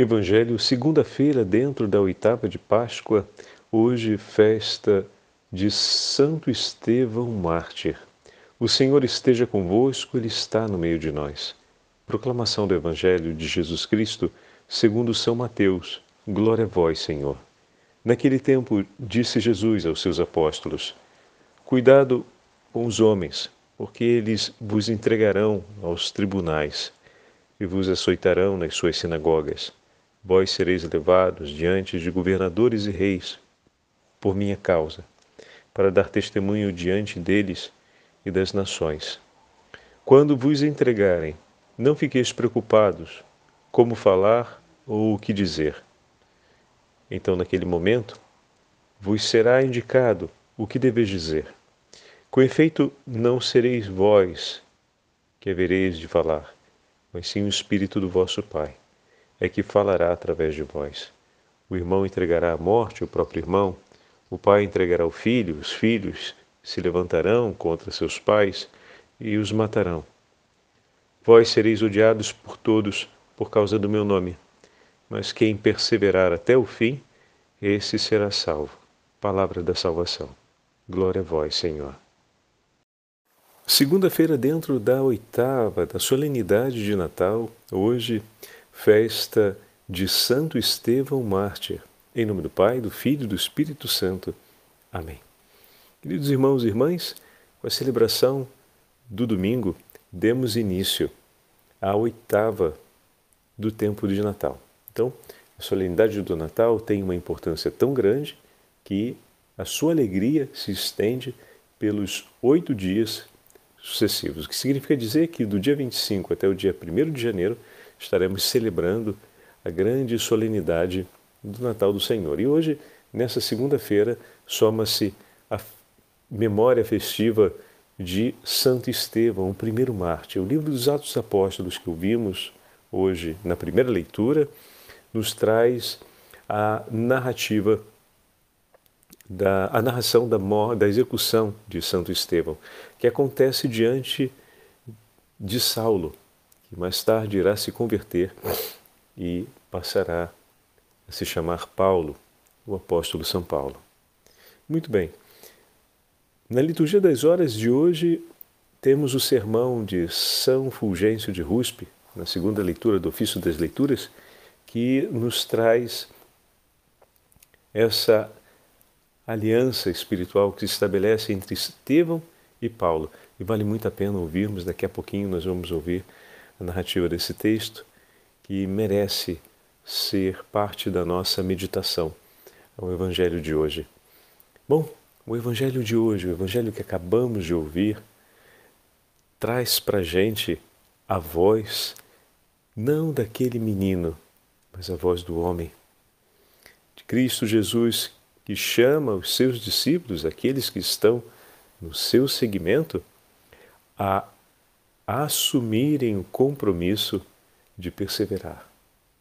Evangelho, segunda-feira, dentro da oitava de Páscoa, hoje festa de Santo Estevão Mártir. O Senhor esteja convosco, Ele está no meio de nós. Proclamação do Evangelho de Jesus Cristo, segundo São Mateus. Glória a vós, Senhor. Naquele tempo, disse Jesus aos seus apóstolos: Cuidado com os homens, porque eles vos entregarão aos tribunais e vos açoitarão nas suas sinagogas Vós sereis levados diante de governadores e reis, por minha causa, para dar testemunho diante deles e das nações. Quando vos entregarem, não fiqueis preocupados como falar ou o que dizer. Então, naquele momento, vos será indicado o que deveis dizer. Com efeito, não sereis vós que havereis de falar, mas sim o Espírito do vosso Pai é que falará através de vós. O irmão entregará à morte o próprio irmão, o pai entregará o filho, os filhos se levantarão contra seus pais e os matarão. Vós sereis odiados por todos por causa do meu nome, mas quem perseverar até o fim, esse será salvo. Palavra da salvação. Glória a vós, Senhor. Segunda-feira, dentro da oitava da solenidade de Natal, hoje festa de Santo Estevão Mártir. Em nome do Pai, do Filho e do Espírito Santo. Amém. Queridos irmãos e irmãs, com a celebração do domingo, demos início à oitava do tempo de Natal. Então, a solenidade do Natal tem uma importância tão grande que a sua alegria se estende pelos oito dias sucessivos, o que significa dizer que do dia 25 até o dia 1 de janeiro estaremos celebrando a grande solenidade do Natal do Senhor. E hoje, nessa segunda-feira, soma-se a memória festiva de Santo Estevão, o primeiro mártir. O livro dos Atos Apóstolos que ouvimos hoje na primeira leitura nos traz a narrativa da a narração da, da execução de Santo Estevão, que acontece diante de Saulo, que mais tarde irá se converter e passará a se chamar Paulo, o apóstolo São Paulo. Muito bem. Na liturgia das horas de hoje, temos o sermão de São Fulgêncio de Ruspe, na segunda leitura do ofício das leituras, que nos traz essa aliança espiritual que se estabelece entre Estevão e Paulo. E vale muito a pena ouvirmos, daqui a pouquinho nós vamos ouvir a narrativa desse texto, que merece ser parte da nossa meditação ao Evangelho de hoje. Bom, o Evangelho de hoje, o Evangelho que acabamos de ouvir, traz para a gente a voz não daquele menino, mas a voz do homem, de Cristo Jesus, que chama os seus discípulos, aqueles que estão no seu segmento, a assumirem o compromisso de perseverar,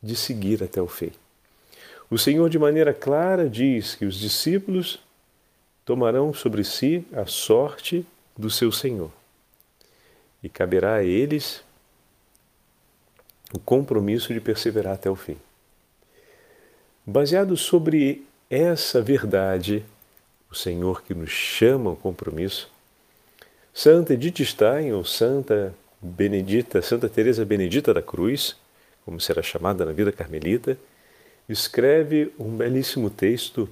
de seguir até o fim. O Senhor, de maneira clara, diz que os discípulos tomarão sobre si a sorte do seu Senhor e caberá a eles o compromisso de perseverar até o fim. Baseado sobre essa verdade, o Senhor que nos chama ao compromisso, Santa Edith Stein, ou Santa Benedita, Santa Teresa Benedita da Cruz, como será chamada na vida carmelita, escreve um belíssimo texto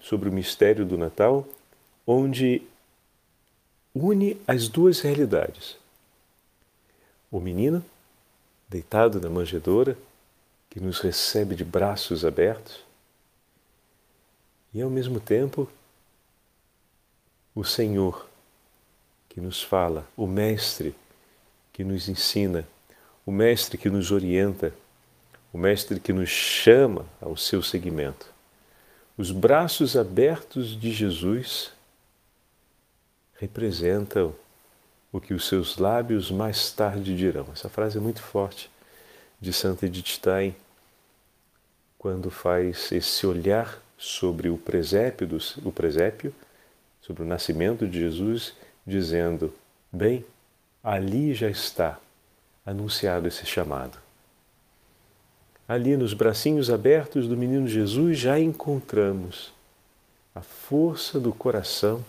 sobre o mistério do Natal, onde une as duas realidades. O menino, deitado na manjedoura, que nos recebe de braços abertos, e ao mesmo tempo o Senhor que nos fala, o Mestre que nos ensina, o Mestre que nos orienta, o Mestre que nos chama ao seu seguimento. Os braços abertos de Jesus representam o que os seus lábios mais tarde dirão. Essa frase é muito forte de Santa Edith Stein, quando faz esse olhar sobre o presépio, do, o presépio sobre o nascimento de Jesus, dizendo: Bem, ali já está anunciado esse chamado. ali nos bracinhos abertos do menino Jesus, já encontramos a força do coração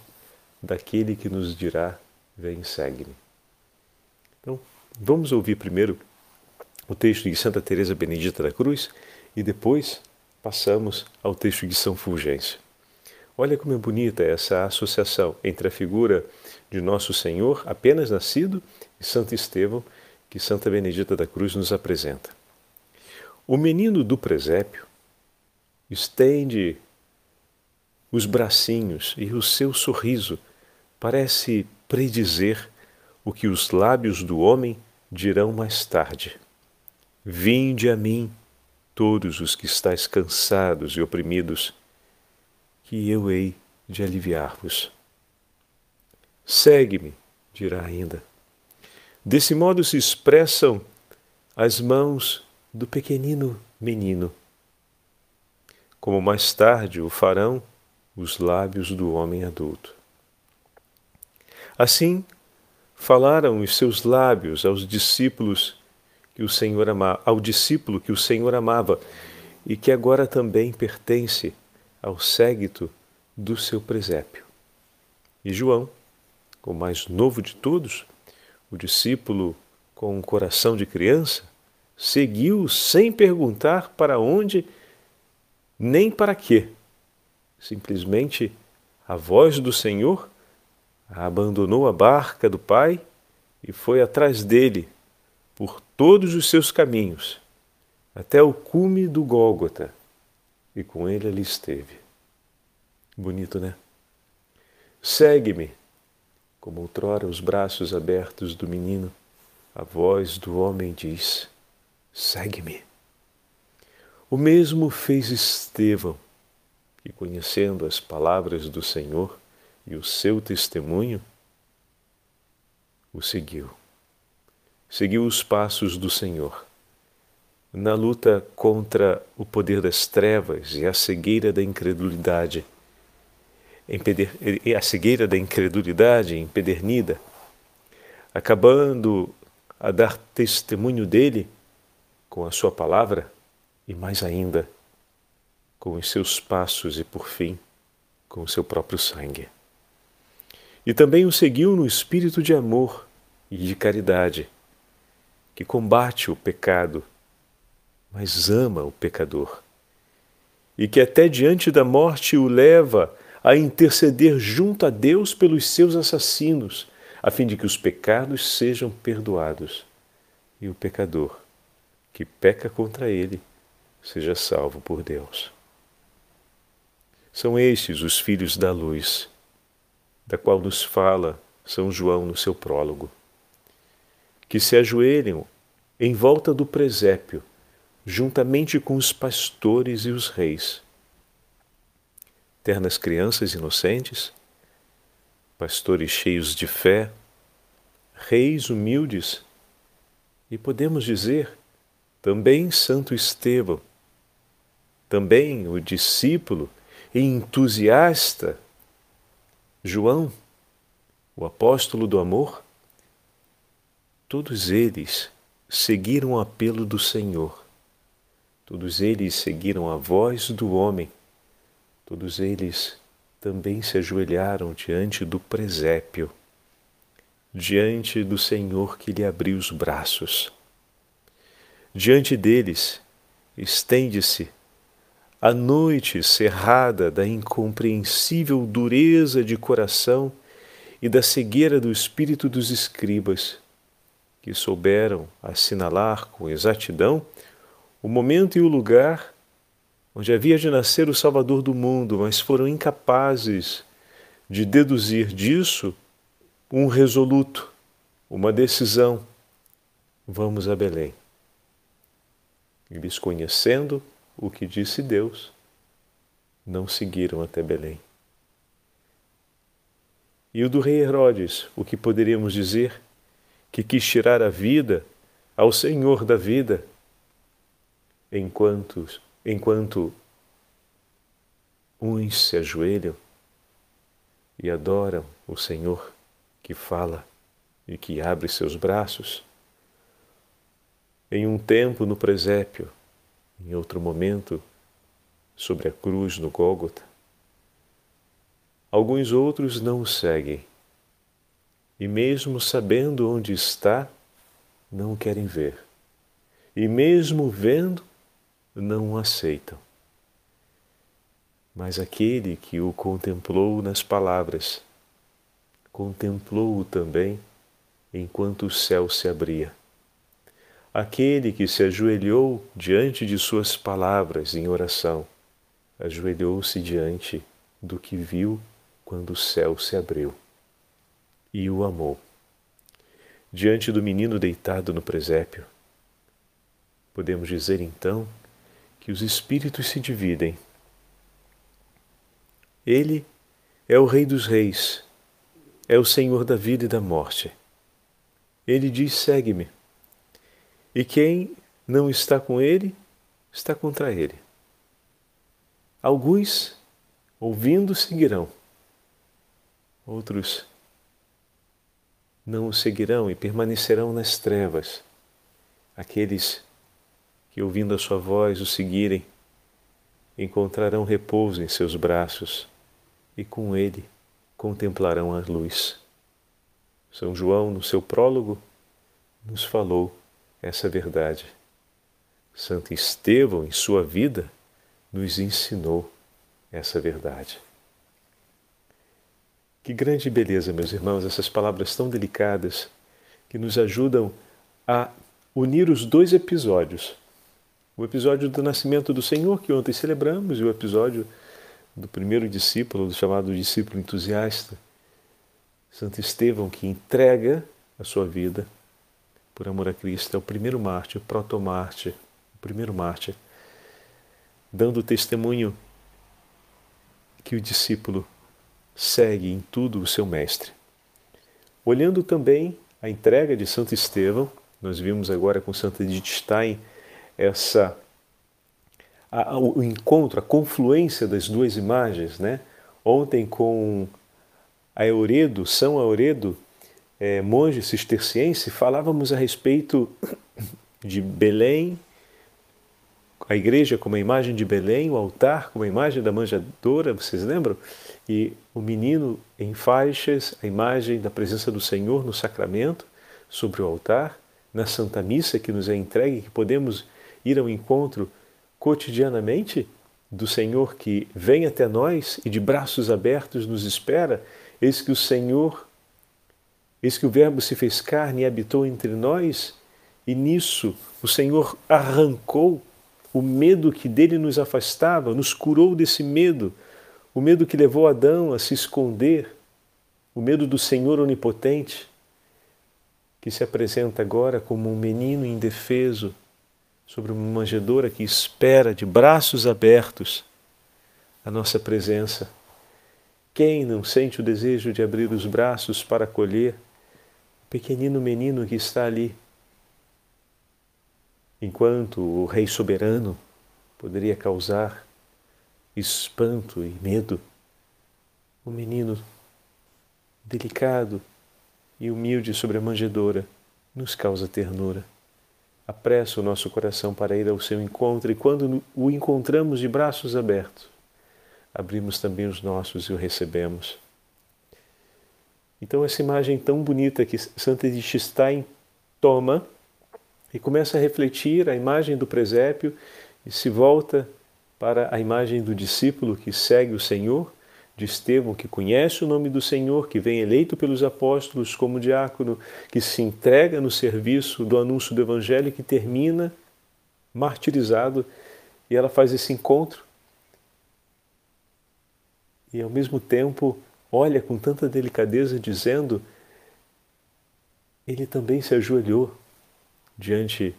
daquele que nos dirá: Vem, segue-me. Então, vamos ouvir primeiro o texto de Santa Teresa Benedita da Cruz e depois passamos ao texto de São Fulgêncio. Olha como é bonita essa associação entre a figura de Nosso Senhor, apenas nascido, e Santo Estevão, que Santa Benedita da Cruz nos apresenta. O menino do presépio estende os bracinhos e o seu sorriso parece predizer o que os lábios do homem dirão mais tarde. Vinde a mim, todos os que estáis cansados e oprimidos, que eu hei de aliviar-vos. Segue-me, dirá ainda. Desse modo se expressam as mãos do pequenino menino, como mais tarde o farão os lábios do homem adulto. Assim, falaram os seus lábios aos discípulos que o Senhor amava, ao discípulo que o Senhor amava e que agora também pertence ao séguito do seu presépio. E João, o mais novo de todos, o discípulo com um coração de criança, seguiu sem perguntar para onde nem para quê. Simplesmente a voz do Senhor abandonou a barca do Pai e foi atrás dele por todos os seus caminhos, até o cume do Gólgota, e com ele ali esteve. Bonito, né? Segue-me, como outrora os braços abertos do menino, a voz do homem diz: segue-me. O mesmo fez Estevão, que, conhecendo as palavras do Senhor e o seu testemunho, o seguiu. Seguiu os passos do Senhor. Na luta contra o poder das trevas e a cegueira da incredulidade, a cegueira da incredulidade empedernida, acabando a dar testemunho dele com a sua palavra e mais ainda com os seus passos e por fim com o seu próprio sangue. E também o seguiu no espírito de amor e de caridade, que combate o pecado, mas ama o pecador, e que até diante da morte o leva a interceder junto a Deus pelos seus assassinos, a fim de que os pecados sejam perdoados e o pecador que peca contra ele seja salvo por Deus. São estes os filhos da luz, da qual nos fala São João no seu prólogo, que se ajoelham em volta do presépio, juntamente com os pastores e os reis. Ternas crianças inocentes, pastores cheios de fé, reis humildes e podemos dizer também Santo Estevão, também o discípulo e entusiasta João, o apóstolo do amor, todos eles seguiram o apelo do Senhor, todos eles seguiram a voz do homem, todos eles também se ajoelharam diante do presépio, diante do Senhor que lhe abriu os braços. Diante deles estende-se a noite cerrada da incompreensível dureza de coração e da cegueira do espírito dos escribas, que souberam assinalar com exatidão o momento e o lugar onde havia de nascer o Salvador do mundo, mas foram incapazes de deduzir disso um resoluto, uma decisão. Vamos a Belém. Eles, conhecendo o que disse Deus, não seguiram até Belém. E o do rei Herodes, o que poderíamos dizer? Que quis tirar a vida ao Senhor da vida, enquanto, enquanto uns se ajoelham e adoram o Senhor que fala e que abre seus braços em um tempo no presépio, em outro momento, sobre a cruz no Gólgota. Alguns outros não o seguem e, mesmo sabendo onde está, não o querem ver. E, mesmo vendo, não o aceitam. Mas aquele que o contemplou nas palavras, contemplou-o também enquanto o céu se abria. Aquele que se ajoelhou diante de suas palavras em oração, ajoelhou-se diante do que viu quando o céu se abriu e o amou. Diante do menino deitado no presépio, podemos dizer então que os espíritos se dividem. Ele é o Rei dos Reis, é o Senhor da vida e da morte. Ele diz: segue-me. E quem não está com ele, está contra ele. Alguns, ouvindo, seguirão Outros não o seguirão e permanecerão nas trevas. Aqueles que, ouvindo a sua voz, o seguirem, encontrarão repouso em seus braços e com ele contemplarão a luz. São João, no seu prólogo, nos falou essa verdade. Santo Estevão, em sua vida, nos ensinou essa verdade. Que grande beleza, meus irmãos, essas palavras tão delicadas que nos ajudam a unir os dois episódios. O episódio do nascimento do Senhor, que ontem celebramos, e o episódio do primeiro discípulo, do chamado discípulo entusiasta, Santo Estevão, que entrega a sua vida por amor a Cristo, é o primeiro mártir, o protomártir, o primeiro mártir, dando testemunho que o discípulo segue em tudo o seu mestre. Olhando também a entrega de Santo Estevão, nós vimos agora com Santa Edith Stein essa a, o encontro, a confluência das duas imagens, né? Ontem com a Euredo, São Euredo, é, monge cisterciense, falávamos a respeito de Belém a igreja como a imagem de Belém, o altar como a imagem da manjadora, vocês lembram? E o menino em faixas, a imagem da presença do Senhor no sacramento, sobre o altar, na Santa Missa que nos é entregue, que podemos ir ao encontro cotidianamente do Senhor que vem até nós e de braços abertos nos espera. Eis que o Senhor, eis que o Verbo se fez carne e habitou entre nós, e nisso o Senhor arrancou o medo que dele nos afastava, nos curou desse medo, o medo que levou Adão a se esconder, o medo do Senhor onipotente, que se apresenta agora como um menino indefeso sobre uma manjedoura que espera de braços abertos a nossa presença. Quem não sente o desejo de abrir os braços para acolher o pequenino menino que está ali enquanto o rei soberano poderia causar espanto e medo, o menino delicado e humilde sobre a manjedoura nos causa ternura. Apressa o nosso coração para ir ao seu encontro e quando o encontramos de braços abertos, abrimos também os nossos e o recebemos. Então, essa imagem tão bonita que Santa Edith Stein toma e começa a refletir a imagem do presépio e se volta para a imagem do discípulo que segue o Senhor, de Estevão que conhece o nome do Senhor, que vem eleito pelos apóstolos como diácono, que se entrega no serviço do anúncio do Evangelho que termina martirizado. E ela faz esse encontro e ao mesmo tempo olha com tanta delicadeza, dizendo: Ele também se ajoelhou diante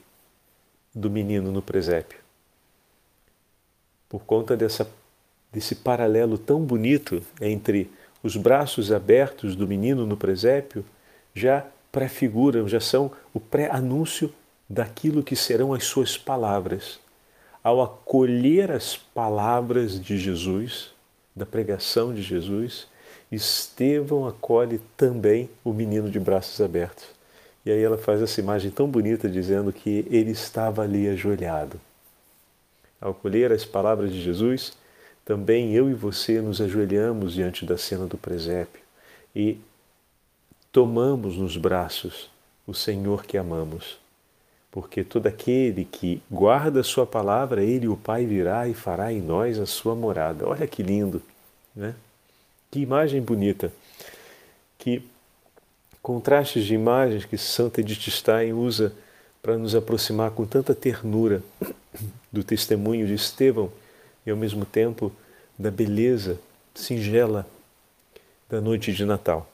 do menino no presépio. Por conta dessa, desse paralelo tão bonito entre os braços abertos do menino no presépio, já prefiguram, já são o pré-anúncio daquilo que serão as suas palavras. Ao acolher as palavras de Jesus, da pregação de Jesus, Estevão acolhe também o menino de braços abertos. E aí ela faz essa imagem tão bonita dizendo que ele estava ali ajoelhado. ao colher as palavras de Jesus, também eu e você nos ajoelhamos diante da cena do presépio e tomamos nos braços o Senhor que amamos. Porque todo aquele que guarda a sua palavra, ele o Pai virá e fará em nós a sua morada. Olha que lindo, né? Que imagem bonita. Que contrastes de imagens que Santa Edith Stein usa para nos aproximar com tanta ternura do testemunho de Estevão e ao mesmo tempo da beleza singela da noite de Natal.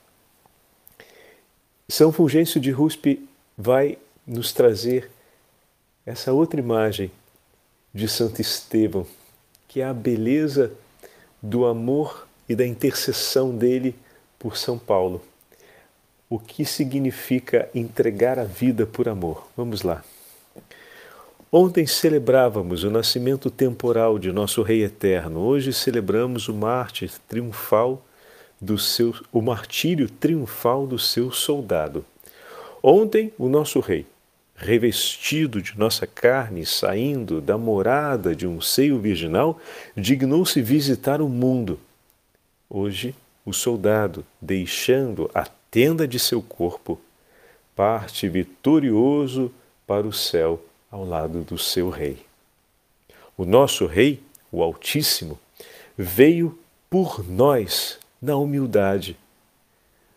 São Fulgêncio de Ruspe vai nos trazer essa outra imagem de Santo Estevão, que é a beleza do amor e da intercessão dele por São Paulo. O que significa entregar a vida por amor? Vamos lá. Ontem celebrávamos o nascimento temporal de nosso Rei Eterno. Hoje celebramos o mártir triunfal do seu, o martírio triunfal do seu soldado. Ontem, o nosso rei, revestido de nossa carne, saindo da morada de um seio virginal, dignou-se visitar o mundo. Hoje, o soldado, deixando a tenda de seu corpo, parte vitorioso para o céu ao lado do seu rei. O nosso rei, o Altíssimo, veio por nós na humildade,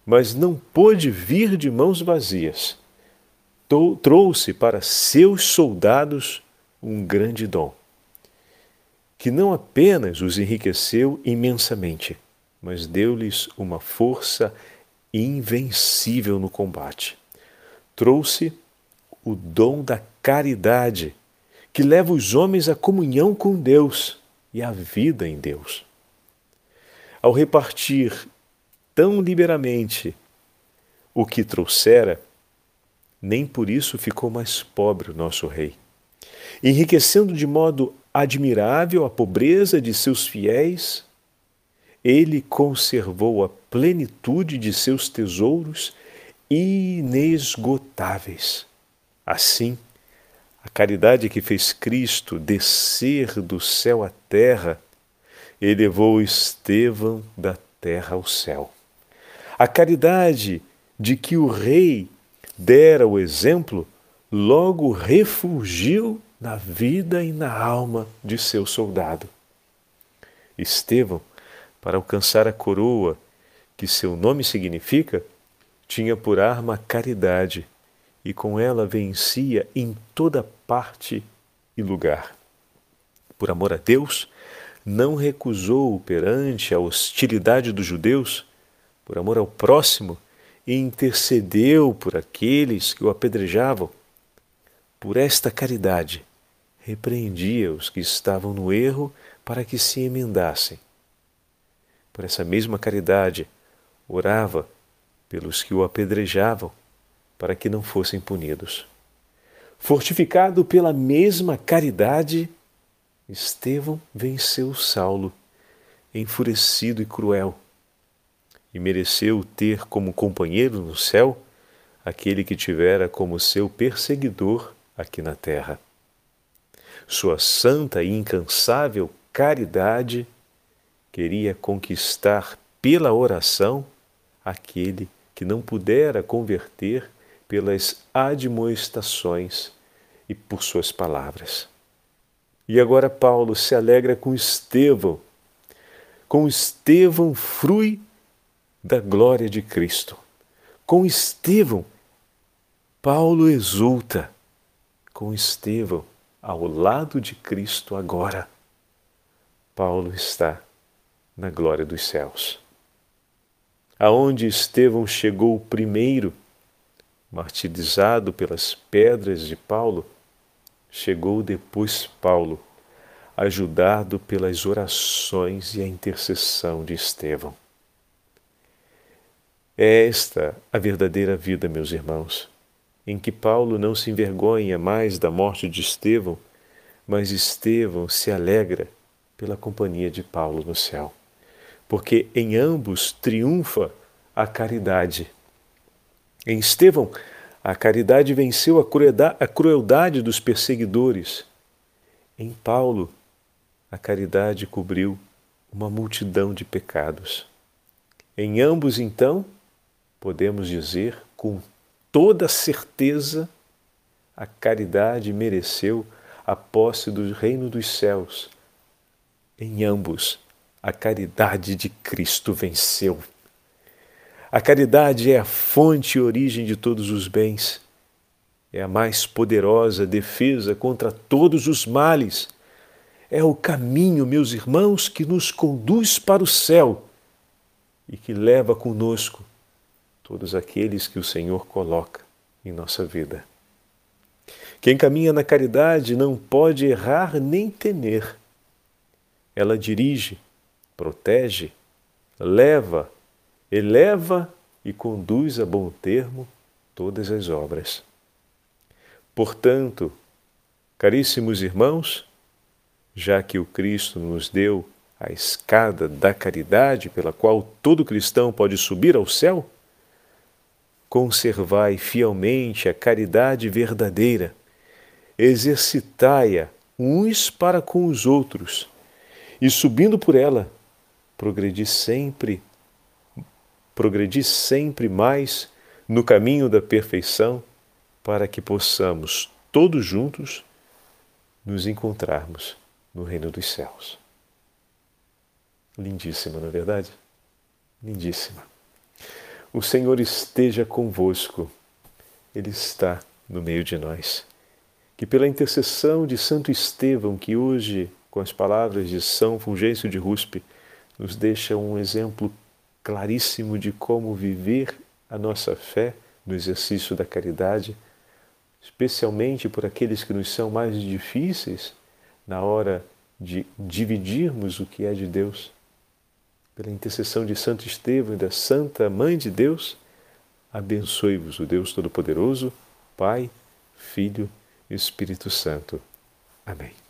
mas não pôde vir de mãos vazias. Trouxe para seus soldados um grande dom, que não apenas os enriqueceu imensamente, mas deu-lhes uma força invencível no combate. Trouxe o dom da caridade, que leva os homens à comunhão com Deus e à vida em Deus ao repartir tão liberamente o que trouxera, nem por isso ficou mais pobre o nosso rei, enriquecendo de modo admirável a pobreza de seus fiéis, ele conservou a plenitude de seus tesouros inesgotáveis. Assim, a caridade que fez Cristo descer do céu à terra elevou Estevão da terra ao céu. A caridade de que o rei dera o exemplo logo refugiu na vida e na alma de seu soldado. Estevão, para alcançar a coroa que seu nome significa, tinha por arma a caridade e com ela vencia em toda parte e lugar. Por amor a Deus, não recusou perante a hostilidade dos judeus, por amor ao próximo, e intercedeu por aqueles que o apedrejavam. Por esta caridade, repreendia os que estavam no erro para que se emendassem. Por essa mesma caridade, orava pelos que o apedrejavam para que não fossem punidos. Fortificado pela mesma caridade, Estevão venceu Saulo, enfurecido e cruel, e mereceu ter como companheiro no céu aquele que tivera como seu perseguidor aqui na terra. Sua santa e incansável caridade queria conquistar pela oração aquele que não pudera converter pelas admoestações e por suas palavras. E agora Paulo se alegra com Estevão. Com Estevão frui da glória de Cristo. Com Estevão, Paulo exulta. Com Estevão, ao lado de Cristo agora, Paulo está na glória dos céus. Aonde Estevão chegou primeiro, martirizado pelas pedras de Paulo, chegou depois Paulo, ajudado pelas orações e a intercessão de Estevão. É esta a verdadeira vida, meus irmãos, em que Paulo não se envergonha mais da morte de Estevão, mas Estevão se alegra pela companhia de Paulo no céu, porque em ambos triunfa a caridade. Em Estevão, a caridade venceu a crueldade dos perseguidores. Em Paulo, a caridade cobriu uma multidão de pecados. Em ambos, então, podemos dizer com toda certeza, a caridade mereceu a posse do reino dos céus. Em ambos, a caridade de Cristo venceu. A caridade é a fonte e origem de todos os bens. É a mais poderosa defesa contra todos os males. É o caminho, meus irmãos, que nos conduz para o céu e que leva conosco todos aqueles que o Senhor coloca em nossa vida. Quem caminha na caridade não pode errar nem temer. Ela dirige, protege, leva, eleva e conduz a bom termo todas as obras. Portanto, caríssimos irmãos, já que o Cristo nos deu a escada da caridade pela qual todo cristão pode subir ao céu, conservai fielmente a caridade verdadeira, exercitai-a uns para com os outros, e subindo por ela, progredi sempre, progredi sempre mais no caminho da perfeição, para que possamos todos juntos nos encontrarmos no reino dos céus. Lindíssima, não é verdade? Lindíssima. O Senhor esteja convosco, Ele está no meio de nós. Que pela intercessão de Santo Estevão, que hoje, com as palavras de São Fulgêncio de Ruspe, nos deixa um exemplo claríssimo de como viver a nossa fé no exercício da caridade, especialmente por aqueles que nos são mais difíceis na hora de dividirmos o que é de Deus pela intercessão de Santo Estevão e da Santa Mãe de Deus, abençoe-vos o Deus Todo-Poderoso, Pai, Filho e Espírito Santo. Amém.